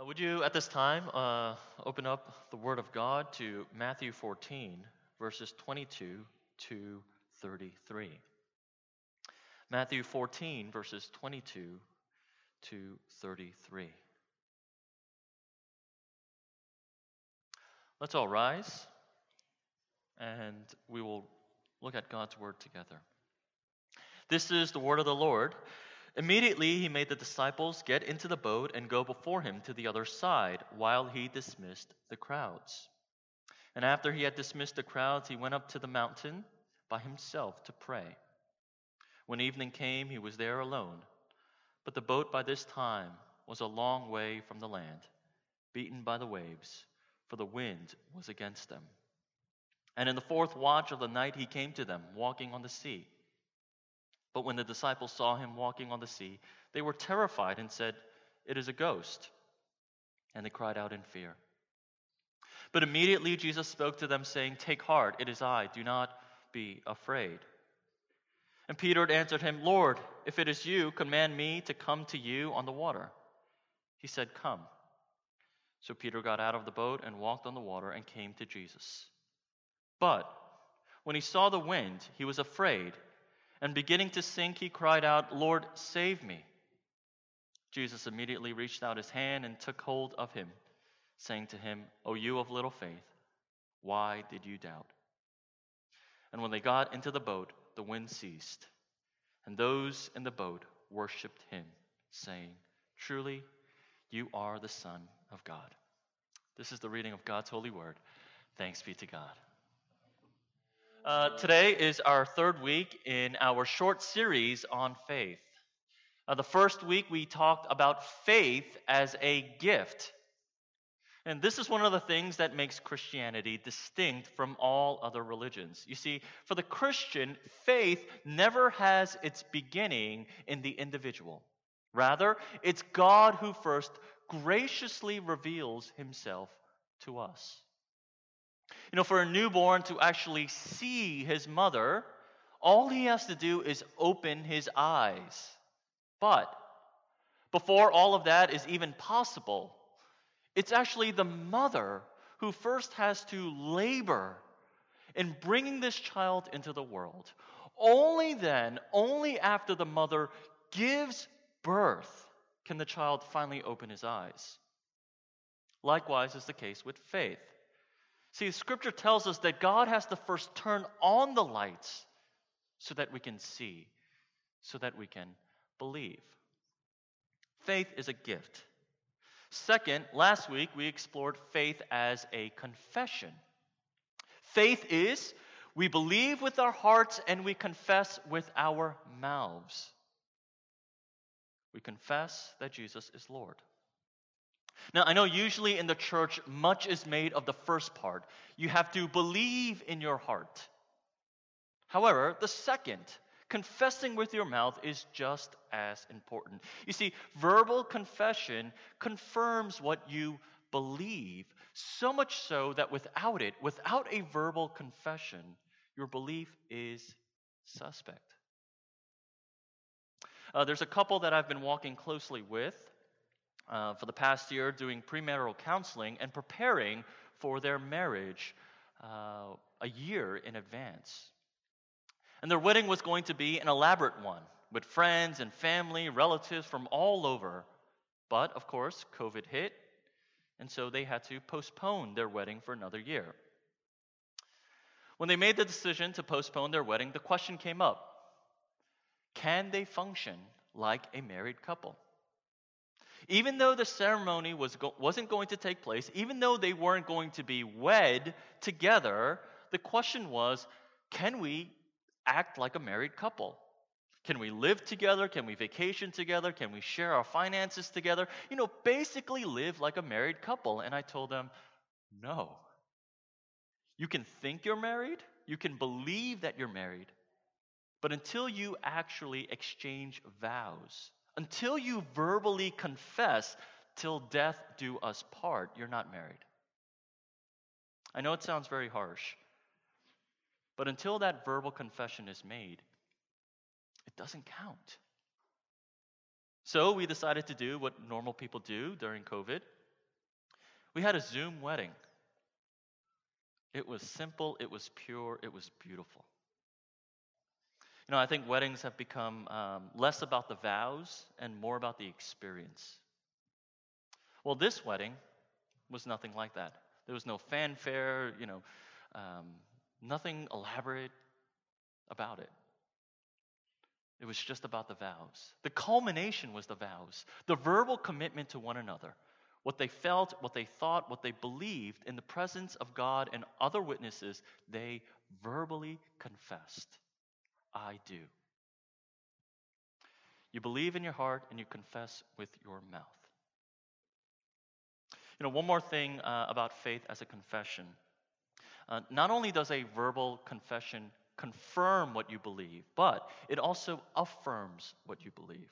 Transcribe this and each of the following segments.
Uh, would you, at this time, uh, open up the Word of God to Matthew 14, verses 22 to 33? Matthew 14, verses 22 to 33. Let's all rise and we will look at God's Word together. This is the Word of the Lord. Immediately he made the disciples get into the boat and go before him to the other side while he dismissed the crowds. And after he had dismissed the crowds, he went up to the mountain by himself to pray. When evening came, he was there alone. But the boat by this time was a long way from the land, beaten by the waves, for the wind was against them. And in the fourth watch of the night, he came to them, walking on the sea. But when the disciples saw him walking on the sea, they were terrified and said, It is a ghost. And they cried out in fear. But immediately Jesus spoke to them, saying, Take heart, it is I, do not be afraid. And Peter answered him, Lord, if it is you, command me to come to you on the water. He said, Come. So Peter got out of the boat and walked on the water and came to Jesus. But when he saw the wind, he was afraid and beginning to sink, he cried out, Lord, save me. Jesus immediately reached out his hand and took hold of him, saying to him, O you of little faith, why did you doubt? And when they got into the boat, the wind ceased, and those in the boat worshiped him, saying, Truly, you are the Son of God. This is the reading of God's holy word. Thanks be to God. Uh, today is our third week in our short series on faith. Uh, the first week we talked about faith as a gift. And this is one of the things that makes Christianity distinct from all other religions. You see, for the Christian, faith never has its beginning in the individual. Rather, it's God who first graciously reveals himself to us. You know, for a newborn to actually see his mother, all he has to do is open his eyes. But before all of that is even possible, it's actually the mother who first has to labor in bringing this child into the world. Only then, only after the mother gives birth, can the child finally open his eyes. Likewise is the case with faith. See, scripture tells us that God has to first turn on the lights so that we can see, so that we can believe. Faith is a gift. Second, last week we explored faith as a confession. Faith is we believe with our hearts and we confess with our mouths. We confess that Jesus is Lord. Now, I know usually in the church, much is made of the first part. You have to believe in your heart. However, the second, confessing with your mouth, is just as important. You see, verbal confession confirms what you believe, so much so that without it, without a verbal confession, your belief is suspect. Uh, there's a couple that I've been walking closely with uh, for the past year doing premarital counseling and preparing for their marriage uh, a year in advance. And their wedding was going to be an elaborate one with friends and family, relatives from all over. But of course, COVID hit, and so they had to postpone their wedding for another year. When they made the decision to postpone their wedding, the question came up can they function like a married couple? Even though the ceremony was go- wasn't going to take place, even though they weren't going to be wed together, the question was can we act like a married couple? Can we live together? Can we vacation together? Can we share our finances together? You know, basically live like a married couple. And I told them, no. You can think you're married, you can believe that you're married, but until you actually exchange vows, until you verbally confess, till death do us part, you're not married. I know it sounds very harsh, but until that verbal confession is made, it doesn't count. So we decided to do what normal people do during COVID. We had a Zoom wedding. It was simple, it was pure, it was beautiful. You know, I think weddings have become um, less about the vows and more about the experience. Well, this wedding was nothing like that. There was no fanfare, you know, um, nothing elaborate about it. It was just about the vows. The culmination was the vows, the verbal commitment to one another, what they felt, what they thought, what they believed in the presence of God and other witnesses, they verbally confessed, I do. You believe in your heart and you confess with your mouth. You know, one more thing uh, about faith as a confession. Uh, not only does a verbal confession confirm what you believe, but it also affirms what you believe.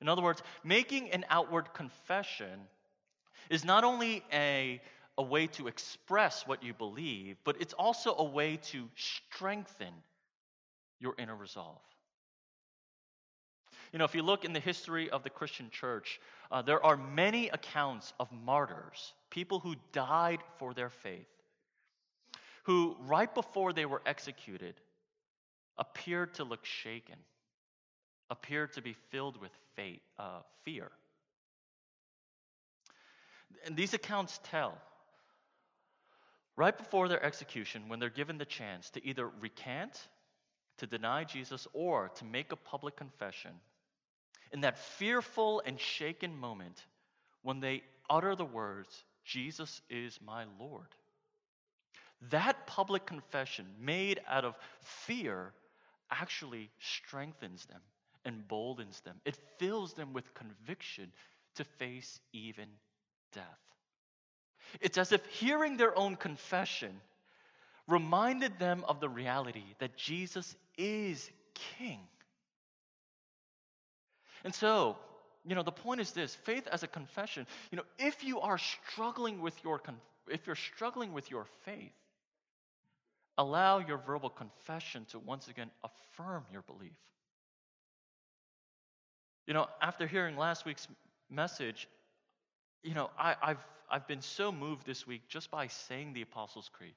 In other words, making an outward confession is not only a, a way to express what you believe, but it's also a way to strengthen your inner resolve. You know, if you look in the history of the Christian church, uh, there are many accounts of martyrs, people who died for their faith who, right before they were executed, appeared to look shaken, appeared to be filled with fate, uh, fear. And these accounts tell right before their execution, when they're given the chance to either recant, to deny Jesus, or to make a public confession, in that fearful and shaken moment, when they utter the words, Jesus is my Lord, that public confession made out of fear actually strengthens them, emboldens them. It fills them with conviction to face even death. It's as if hearing their own confession reminded them of the reality that Jesus is King. And so, you know, the point is this faith as a confession, you know, if you are struggling with your, if you're struggling with your faith, Allow your verbal confession to once again affirm your belief. You know, after hearing last week's message, you know, I, have I've been so moved this week just by saying the Apostles' Creed.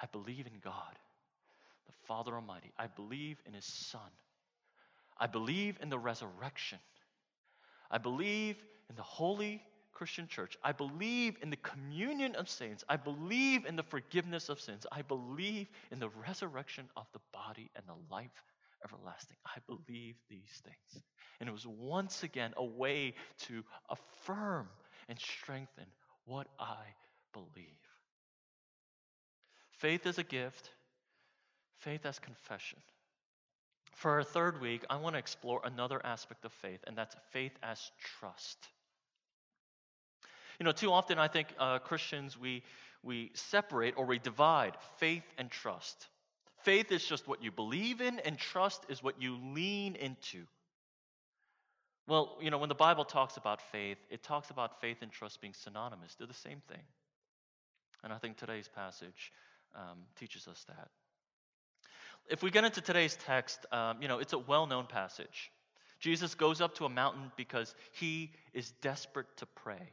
I believe in God, the Father Almighty. I believe in His Son. I believe in the resurrection. I believe in the Holy Christian church. I believe in the communion of saints. I believe in the forgiveness of sins. I believe in the resurrection of the body and the life everlasting. I believe these things. And it was once again a way to affirm and strengthen what I believe. Faith is a gift, faith as confession. For our third week, I want to explore another aspect of faith, and that's faith as trust. You know, too often I think uh, Christians, we, we separate or we divide faith and trust. Faith is just what you believe in, and trust is what you lean into. Well, you know, when the Bible talks about faith, it talks about faith and trust being synonymous. They're the same thing. And I think today's passage um, teaches us that. If we get into today's text, um, you know, it's a well known passage. Jesus goes up to a mountain because he is desperate to pray.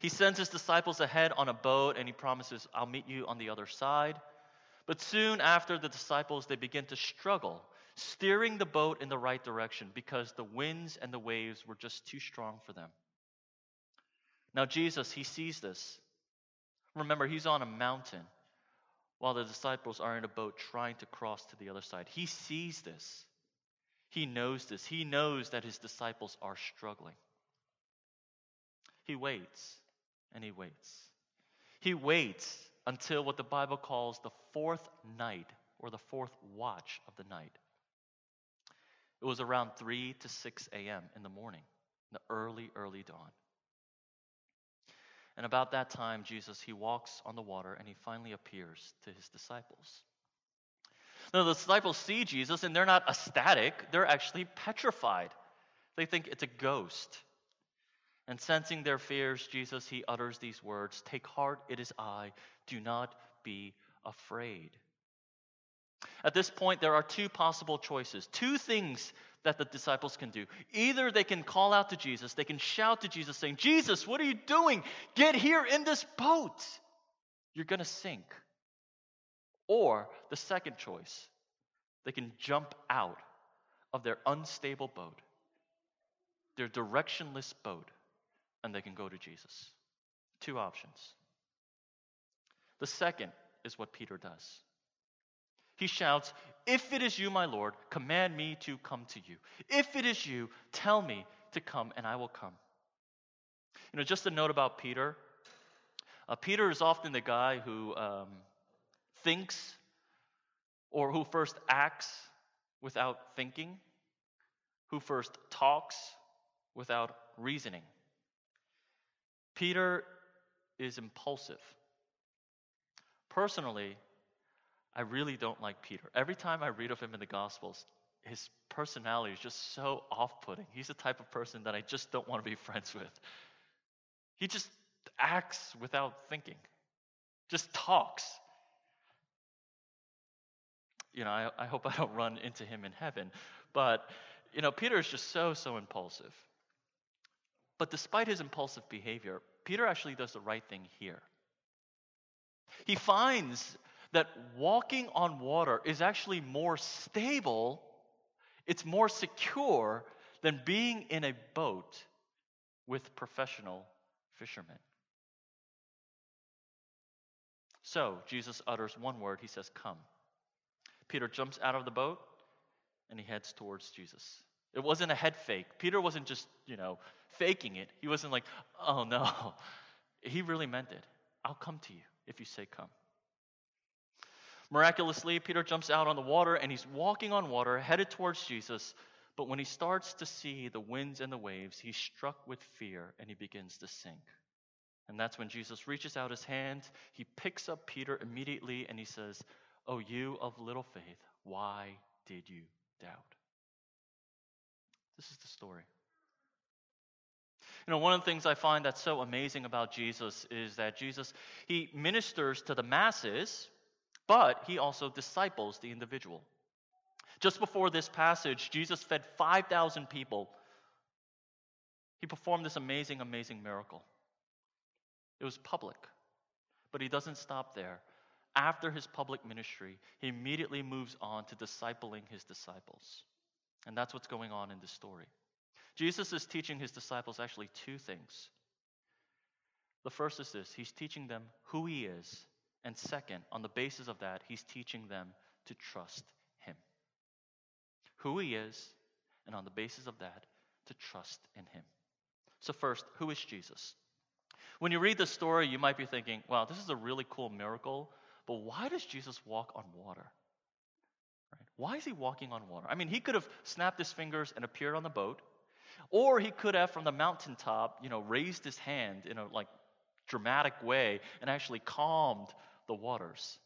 He sends his disciples ahead on a boat and he promises, I'll meet you on the other side. But soon after the disciples, they begin to struggle, steering the boat in the right direction because the winds and the waves were just too strong for them. Now, Jesus, he sees this. Remember, he's on a mountain while the disciples are in a boat trying to cross to the other side. He sees this. He knows this. He knows that his disciples are struggling. He waits and he waits. He waits until what the Bible calls the fourth night or the fourth watch of the night. It was around 3 to 6 a.m. in the morning, in the early, early dawn. And about that time, Jesus, he walks on the water and he finally appears to his disciples. Now, the disciples see Jesus and they're not ecstatic, they're actually petrified. They think it's a ghost. And sensing their fears, Jesus, he utters these words Take heart, it is I. Do not be afraid. At this point, there are two possible choices, two things that the disciples can do. Either they can call out to Jesus, they can shout to Jesus, saying, Jesus, what are you doing? Get here in this boat. You're going to sink. Or the second choice, they can jump out of their unstable boat, their directionless boat, and they can go to Jesus. Two options. The second is what Peter does. He shouts, If it is you, my Lord, command me to come to you. If it is you, tell me to come, and I will come. You know, just a note about Peter. Uh, Peter is often the guy who um, thinks or who first acts without thinking, who first talks without reasoning. Peter is impulsive. Personally, I really don't like Peter. Every time I read of him in the Gospels, his personality is just so off putting. He's the type of person that I just don't want to be friends with. He just acts without thinking, just talks. You know, I, I hope I don't run into him in heaven. But, you know, Peter is just so, so impulsive. But despite his impulsive behavior, Peter actually does the right thing here. He finds that walking on water is actually more stable, it's more secure than being in a boat with professional fishermen. So, Jesus utters one word. He says, Come. Peter jumps out of the boat and he heads towards Jesus. It wasn't a head fake. Peter wasn't just, you know, faking it. He wasn't like, oh no. He really meant it. I'll come to you if you say come. Miraculously, Peter jumps out on the water and he's walking on water, headed towards Jesus. But when he starts to see the winds and the waves, he's struck with fear and he begins to sink. And that's when Jesus reaches out his hand, he picks up Peter immediately, and he says, Oh, you of little faith, why did you doubt? This is the story. You know, one of the things I find that's so amazing about Jesus is that Jesus, he ministers to the masses, but he also disciples the individual. Just before this passage, Jesus fed 5,000 people. He performed this amazing, amazing miracle. It was public, but he doesn't stop there. After his public ministry, he immediately moves on to discipling his disciples. And that's what's going on in this story. Jesus is teaching his disciples actually two things. The first is this He's teaching them who he is and second, on the basis of that, he's teaching them to trust him. Who he is, and on the basis of that, to trust in him. So, first, who is Jesus? When you read the story, you might be thinking, wow, this is a really cool miracle, but why does Jesus walk on water? Right? Why is he walking on water? I mean, he could have snapped his fingers and appeared on the boat, or he could have, from the mountaintop, you know, raised his hand in a like dramatic way and actually calmed the waters.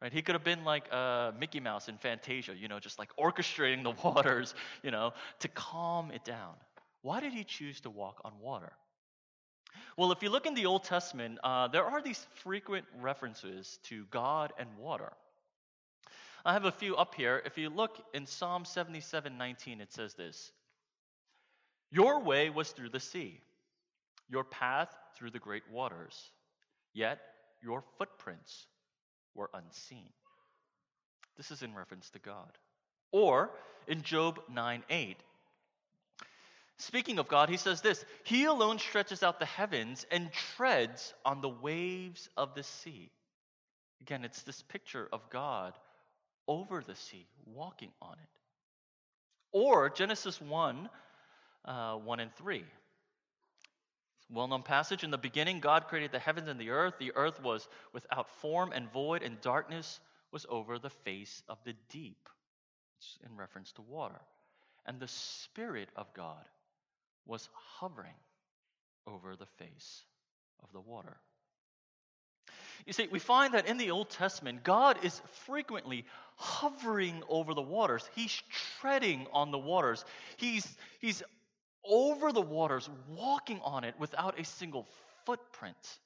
Right? He could have been like uh, Mickey Mouse in Fantasia, you know, just like orchestrating the waters, you know, to calm it down. Why did he choose to walk on water? Well, if you look in the Old Testament, uh, there are these frequent references to God and water. I have a few up here. If you look in Psalm 77 19, it says this Your way was through the sea, your path through the great waters. Yet your footprints were unseen. This is in reference to God. Or in Job 9 8, speaking of God, he says this He alone stretches out the heavens and treads on the waves of the sea. Again, it's this picture of God over the sea, walking on it. Or Genesis 1 uh, 1 and 3. Well known passage. In the beginning, God created the heavens and the earth. The earth was without form and void, and darkness was over the face of the deep. It's in reference to water. And the Spirit of God was hovering over the face of the water. You see, we find that in the Old Testament, God is frequently hovering over the waters. He's treading on the waters. He's, he's over the waters, walking on it without a single footprint.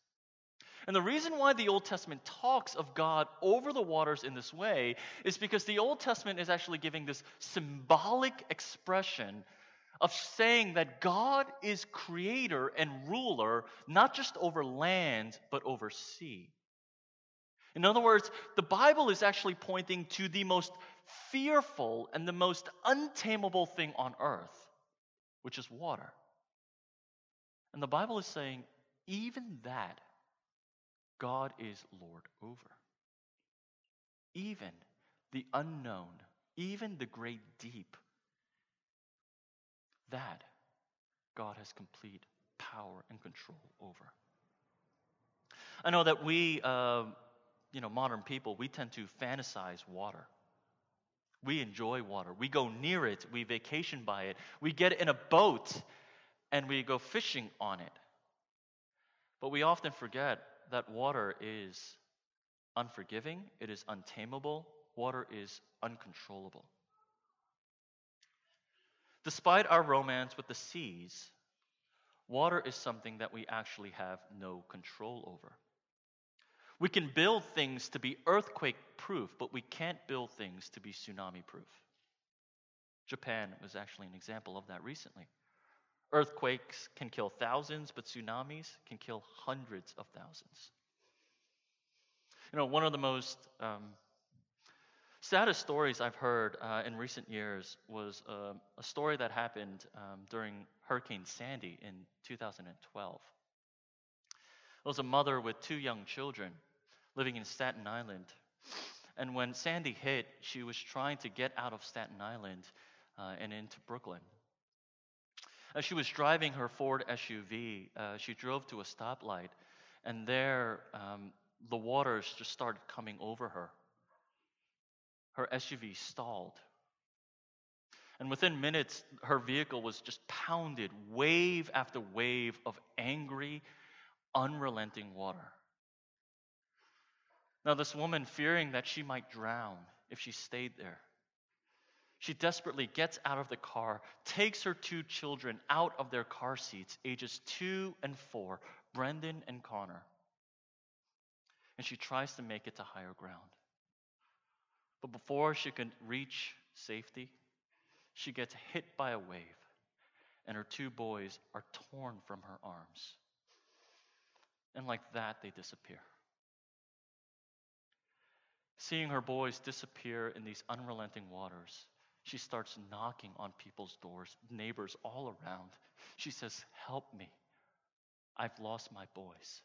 And the reason why the Old Testament talks of God over the waters in this way is because the Old Testament is actually giving this symbolic expression of saying that God is creator and ruler, not just over land, but over sea. In other words, the Bible is actually pointing to the most fearful and the most untamable thing on earth, which is water. And the Bible is saying, even that, God is Lord over. Even the unknown, even the great deep, that God has complete power and control over. I know that we, uh, you know, modern people, we tend to fantasize water. We enjoy water. We go near it. We vacation by it. We get in a boat and we go fishing on it. But we often forget that water is unforgiving, it is untamable, water is uncontrollable. Despite our romance with the seas, water is something that we actually have no control over. We can build things to be earthquake proof, but we can't build things to be tsunami proof. Japan was actually an example of that recently. Earthquakes can kill thousands, but tsunamis can kill hundreds of thousands. You know, one of the most um, saddest stories I've heard uh, in recent years was uh, a story that happened um, during Hurricane Sandy in 2012. It was a mother with two young children living in Staten Island. And when Sandy hit, she was trying to get out of Staten Island uh, and into Brooklyn. As she was driving her Ford SUV, uh, she drove to a stoplight, and there um, the waters just started coming over her her SUV stalled. And within minutes, her vehicle was just pounded, wave after wave of angry, unrelenting water. Now, this woman, fearing that she might drown if she stayed there, she desperately gets out of the car, takes her two children out of their car seats, ages two and four, Brendan and Connor, and she tries to make it to higher ground. But before she can reach safety, she gets hit by a wave, and her two boys are torn from her arms. And like that, they disappear. Seeing her boys disappear in these unrelenting waters, she starts knocking on people's doors, neighbors all around. She says, Help me. I've lost my boys.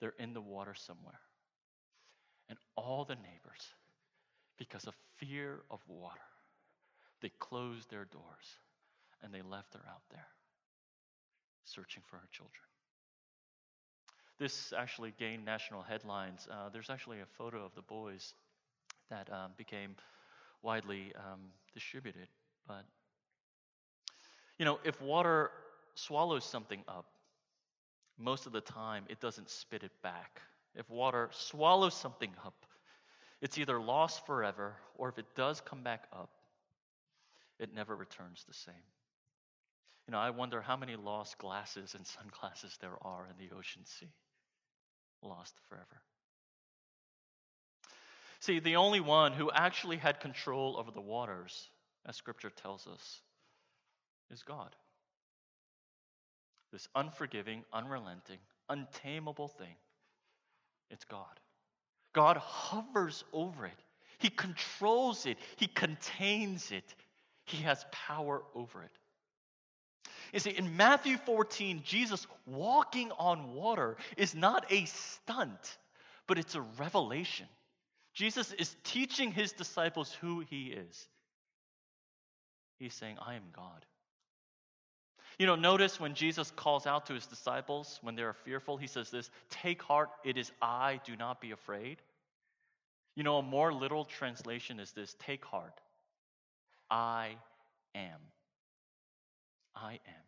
They're in the water somewhere. And all the neighbors because of fear of water. They closed their doors and they left her out there searching for her children. This actually gained national headlines. Uh, there's actually a photo of the boys that um, became widely um, distributed. But, you know, if water swallows something up, most of the time it doesn't spit it back. If water swallows something up, it's either lost forever, or if it does come back up, it never returns the same. You know, I wonder how many lost glasses and sunglasses there are in the ocean sea. Lost forever. See, the only one who actually had control over the waters, as scripture tells us, is God. This unforgiving, unrelenting, untamable thing, it's God. God hovers over it. He controls it. He contains it. He has power over it. You see, in Matthew 14, Jesus walking on water is not a stunt, but it's a revelation. Jesus is teaching his disciples who he is. He's saying, I am God. You know, notice when Jesus calls out to his disciples when they are fearful, he says this Take heart, it is I, do not be afraid. You know, a more literal translation is this Take heart, I am. I am.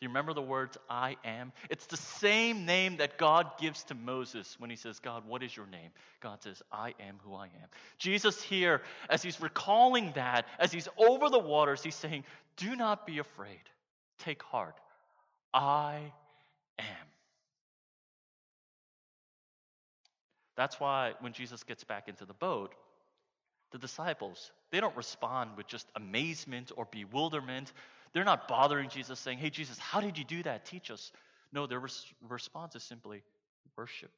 Do you remember the words I am? It's the same name that God gives to Moses when he says, God, what is your name? God says, I am who I am. Jesus here, as he's recalling that, as he's over the waters, he's saying, Do not be afraid. Take heart. I am. That's why when Jesus gets back into the boat, the disciples, they don't respond with just amazement or bewilderment. They're not bothering Jesus saying, Hey, Jesus, how did you do that? Teach us. No, their res- response is simply worship.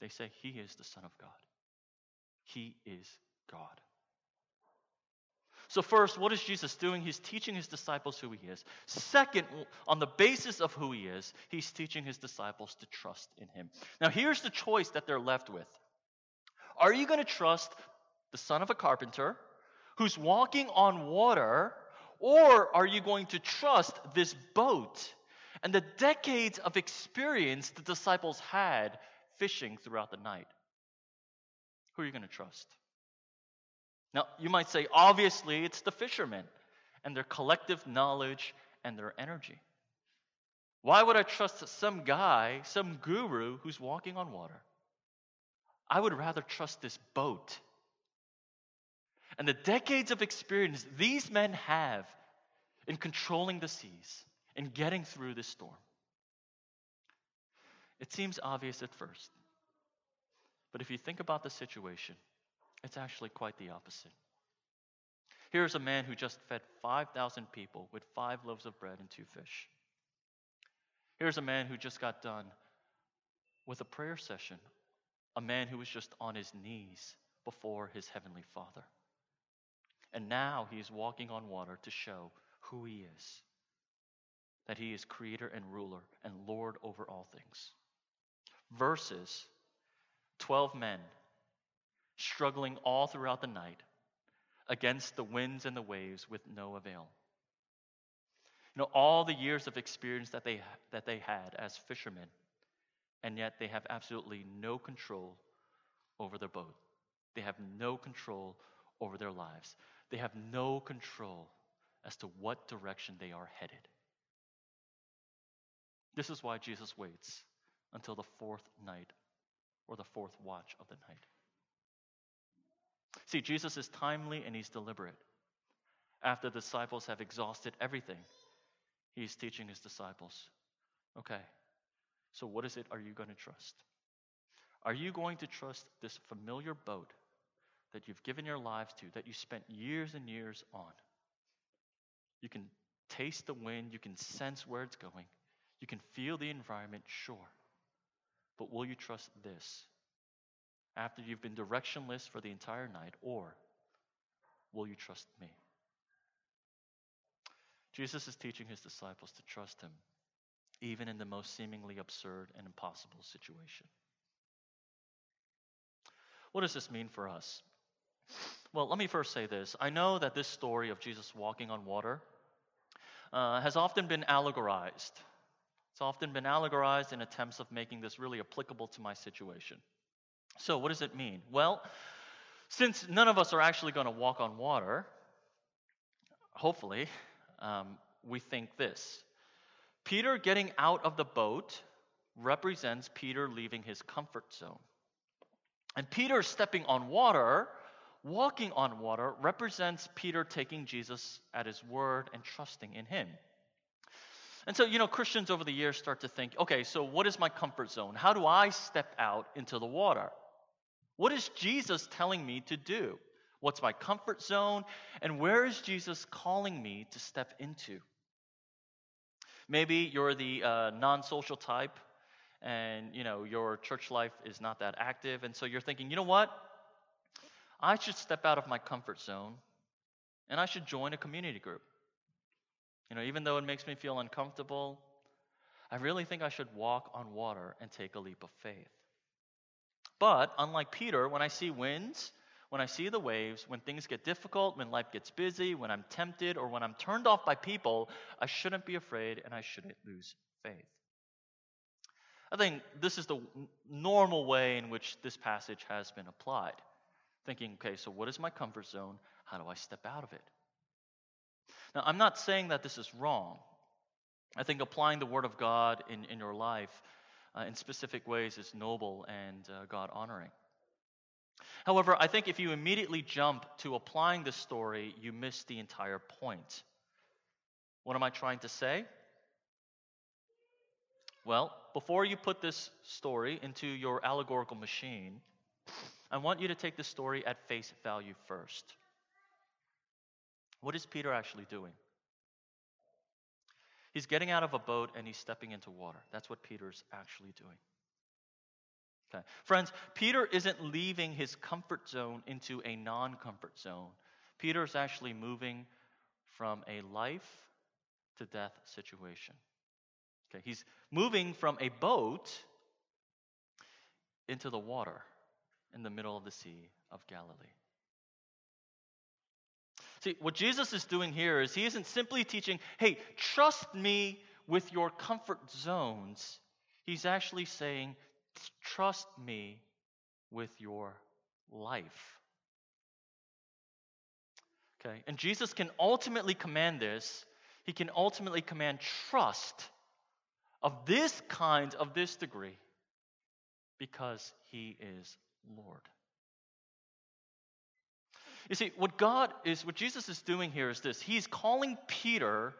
They say, He is the Son of God. He is God. So, first, what is Jesus doing? He's teaching his disciples who he is. Second, on the basis of who he is, he's teaching his disciples to trust in him. Now, here's the choice that they're left with Are you going to trust the son of a carpenter who's walking on water, or are you going to trust this boat and the decades of experience the disciples had fishing throughout the night? Who are you going to trust? Now, you might say, obviously, it's the fishermen and their collective knowledge and their energy. Why would I trust some guy, some guru who's walking on water? I would rather trust this boat. And the decades of experience these men have in controlling the seas and getting through this storm. It seems obvious at first. But if you think about the situation, it's actually quite the opposite. Here's a man who just fed 5,000 people with five loaves of bread and two fish. Here's a man who just got done with a prayer session, a man who was just on his knees before his heavenly Father. And now he is walking on water to show who he is that he is creator and ruler and Lord over all things. Versus 12 men struggling all throughout the night against the winds and the waves with no avail. You know, all the years of experience that they, that they had as fishermen, and yet they have absolutely no control over their boat. They have no control over their lives. They have no control as to what direction they are headed. This is why Jesus waits until the fourth night or the fourth watch of the night. See, Jesus is timely and he's deliberate. After the disciples have exhausted everything, he's teaching his disciples okay, so what is it are you going to trust? Are you going to trust this familiar boat that you've given your lives to, that you spent years and years on? You can taste the wind, you can sense where it's going, you can feel the environment, sure. But will you trust this? after you've been directionless for the entire night, or will you trust me? Jesus is teaching his disciples to trust him, even in the most seemingly absurd and impossible situation. What does this mean for us? Well, let me first say this. I know that this story of Jesus walking on water uh, has often been allegorized. It's often been allegorized in attempts of making this really applicable to my situation. So, what does it mean? Well, since none of us are actually going to walk on water, hopefully, um, we think this Peter getting out of the boat represents Peter leaving his comfort zone. And Peter stepping on water, walking on water, represents Peter taking Jesus at his word and trusting in him. And so, you know, Christians over the years start to think okay, so what is my comfort zone? How do I step out into the water? What is Jesus telling me to do? What's my comfort zone? And where is Jesus calling me to step into? Maybe you're the uh, non-social type, and you know your church life is not that active, and so you're thinking, you know what? I should step out of my comfort zone, and I should join a community group. You know, even though it makes me feel uncomfortable, I really think I should walk on water and take a leap of faith. But unlike Peter, when I see winds, when I see the waves, when things get difficult, when life gets busy, when I'm tempted, or when I'm turned off by people, I shouldn't be afraid and I shouldn't lose faith. I think this is the normal way in which this passage has been applied. Thinking, okay, so what is my comfort zone? How do I step out of it? Now, I'm not saying that this is wrong. I think applying the Word of God in, in your life uh, in specific ways is noble and uh, God honoring. However, I think if you immediately jump to applying this story, you miss the entire point. What am I trying to say? Well, before you put this story into your allegorical machine, I want you to take the story at face value first. What is Peter actually doing? He's getting out of a boat and he's stepping into water. That's what Peter's actually doing. Okay. Friends, Peter isn't leaving his comfort zone into a non comfort zone. Peter is actually moving from a life to death situation. Okay, he's moving from a boat into the water in the middle of the Sea of Galilee. See, what Jesus is doing here is he isn't simply teaching, hey, trust me with your comfort zones. He's actually saying, trust me with your life. Okay? And Jesus can ultimately command this. He can ultimately command trust of this kind, of this degree, because he is Lord. You see, what God is, what Jesus is doing here is this He's calling Peter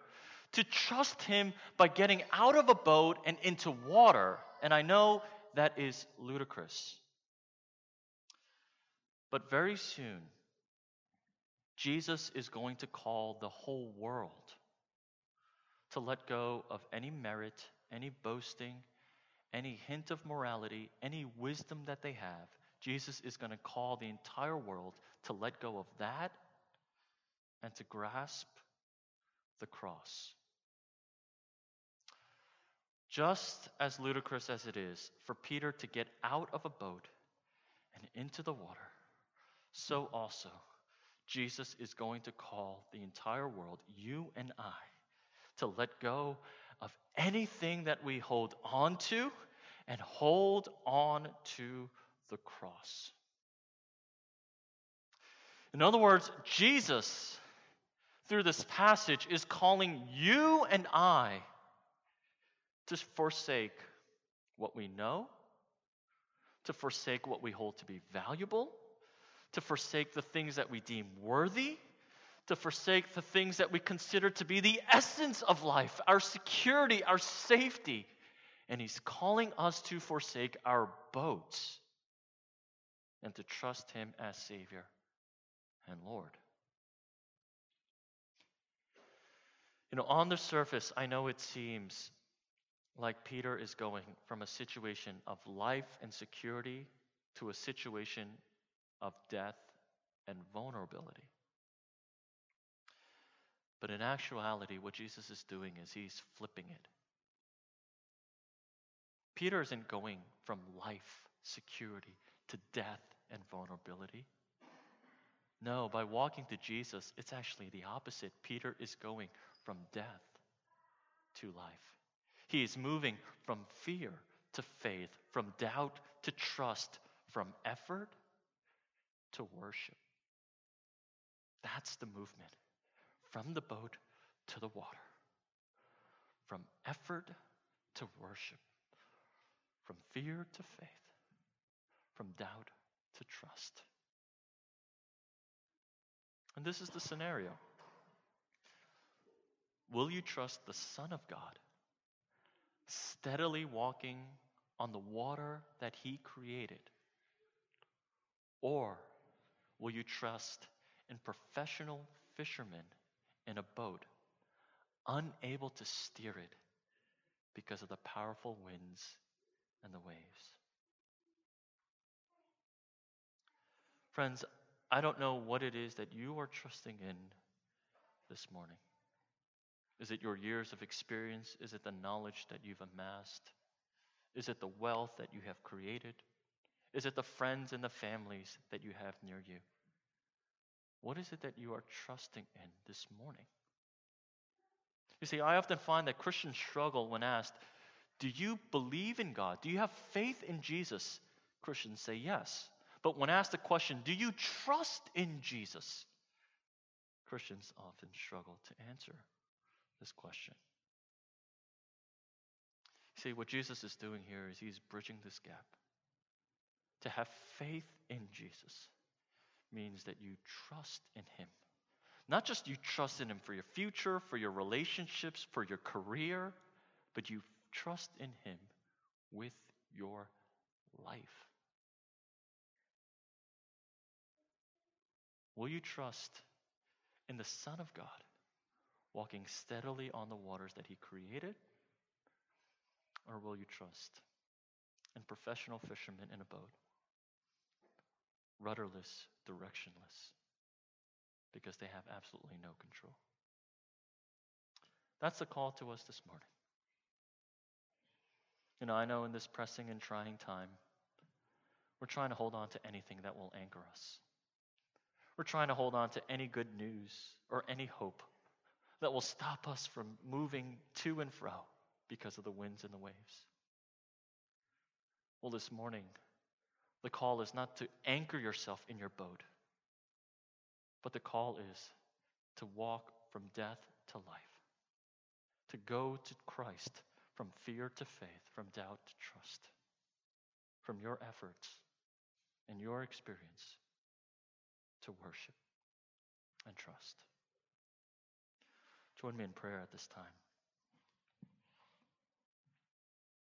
to trust him by getting out of a boat and into water. And I know that is ludicrous. But very soon, Jesus is going to call the whole world to let go of any merit, any boasting, any hint of morality, any wisdom that they have. Jesus is going to call the entire world to let go of that and to grasp the cross. Just as ludicrous as it is for Peter to get out of a boat and into the water, so also Jesus is going to call the entire world, you and I, to let go of anything that we hold on to and hold on to the cross. In other words, Jesus, through this passage, is calling you and I to forsake what we know, to forsake what we hold to be valuable, to forsake the things that we deem worthy, to forsake the things that we consider to be the essence of life, our security, our safety. And He's calling us to forsake our boats and to trust Him as Savior and Lord. You know, on the surface, I know it seems like Peter is going from a situation of life and security to a situation of death and vulnerability. But in actuality, what Jesus is doing is he's flipping it. Peter isn't going from life, security, to death and vulnerability. No, by walking to Jesus, it's actually the opposite. Peter is going from death to life. He is moving from fear to faith, from doubt to trust, from effort to worship. That's the movement from the boat to the water, from effort to worship, from fear to faith, from doubt to trust. And this is the scenario. Will you trust the Son of God, steadily walking on the water that He created? Or will you trust in professional fishermen in a boat, unable to steer it because of the powerful winds and the waves? Friends, I don't know what it is that you are trusting in this morning. Is it your years of experience? Is it the knowledge that you've amassed? Is it the wealth that you have created? Is it the friends and the families that you have near you? What is it that you are trusting in this morning? You see, I often find that Christians struggle when asked, Do you believe in God? Do you have faith in Jesus? Christians say yes. But when asked the question, do you trust in Jesus? Christians often struggle to answer this question. See, what Jesus is doing here is he's bridging this gap. To have faith in Jesus means that you trust in him. Not just you trust in him for your future, for your relationships, for your career, but you trust in him with your life? Will you trust in the Son of God, walking steadily on the waters that He created? Or will you trust in professional fishermen in a boat, rudderless, directionless, because they have absolutely no control? That's the call to us this morning. You know, I know in this pressing and trying time, we're trying to hold on to anything that will anchor us. We're trying to hold on to any good news or any hope that will stop us from moving to and fro because of the winds and the waves. Well, this morning, the call is not to anchor yourself in your boat, but the call is to walk from death to life, to go to Christ from fear to faith, from doubt to trust, from your efforts and your experience to worship and trust. Join me in prayer at this time.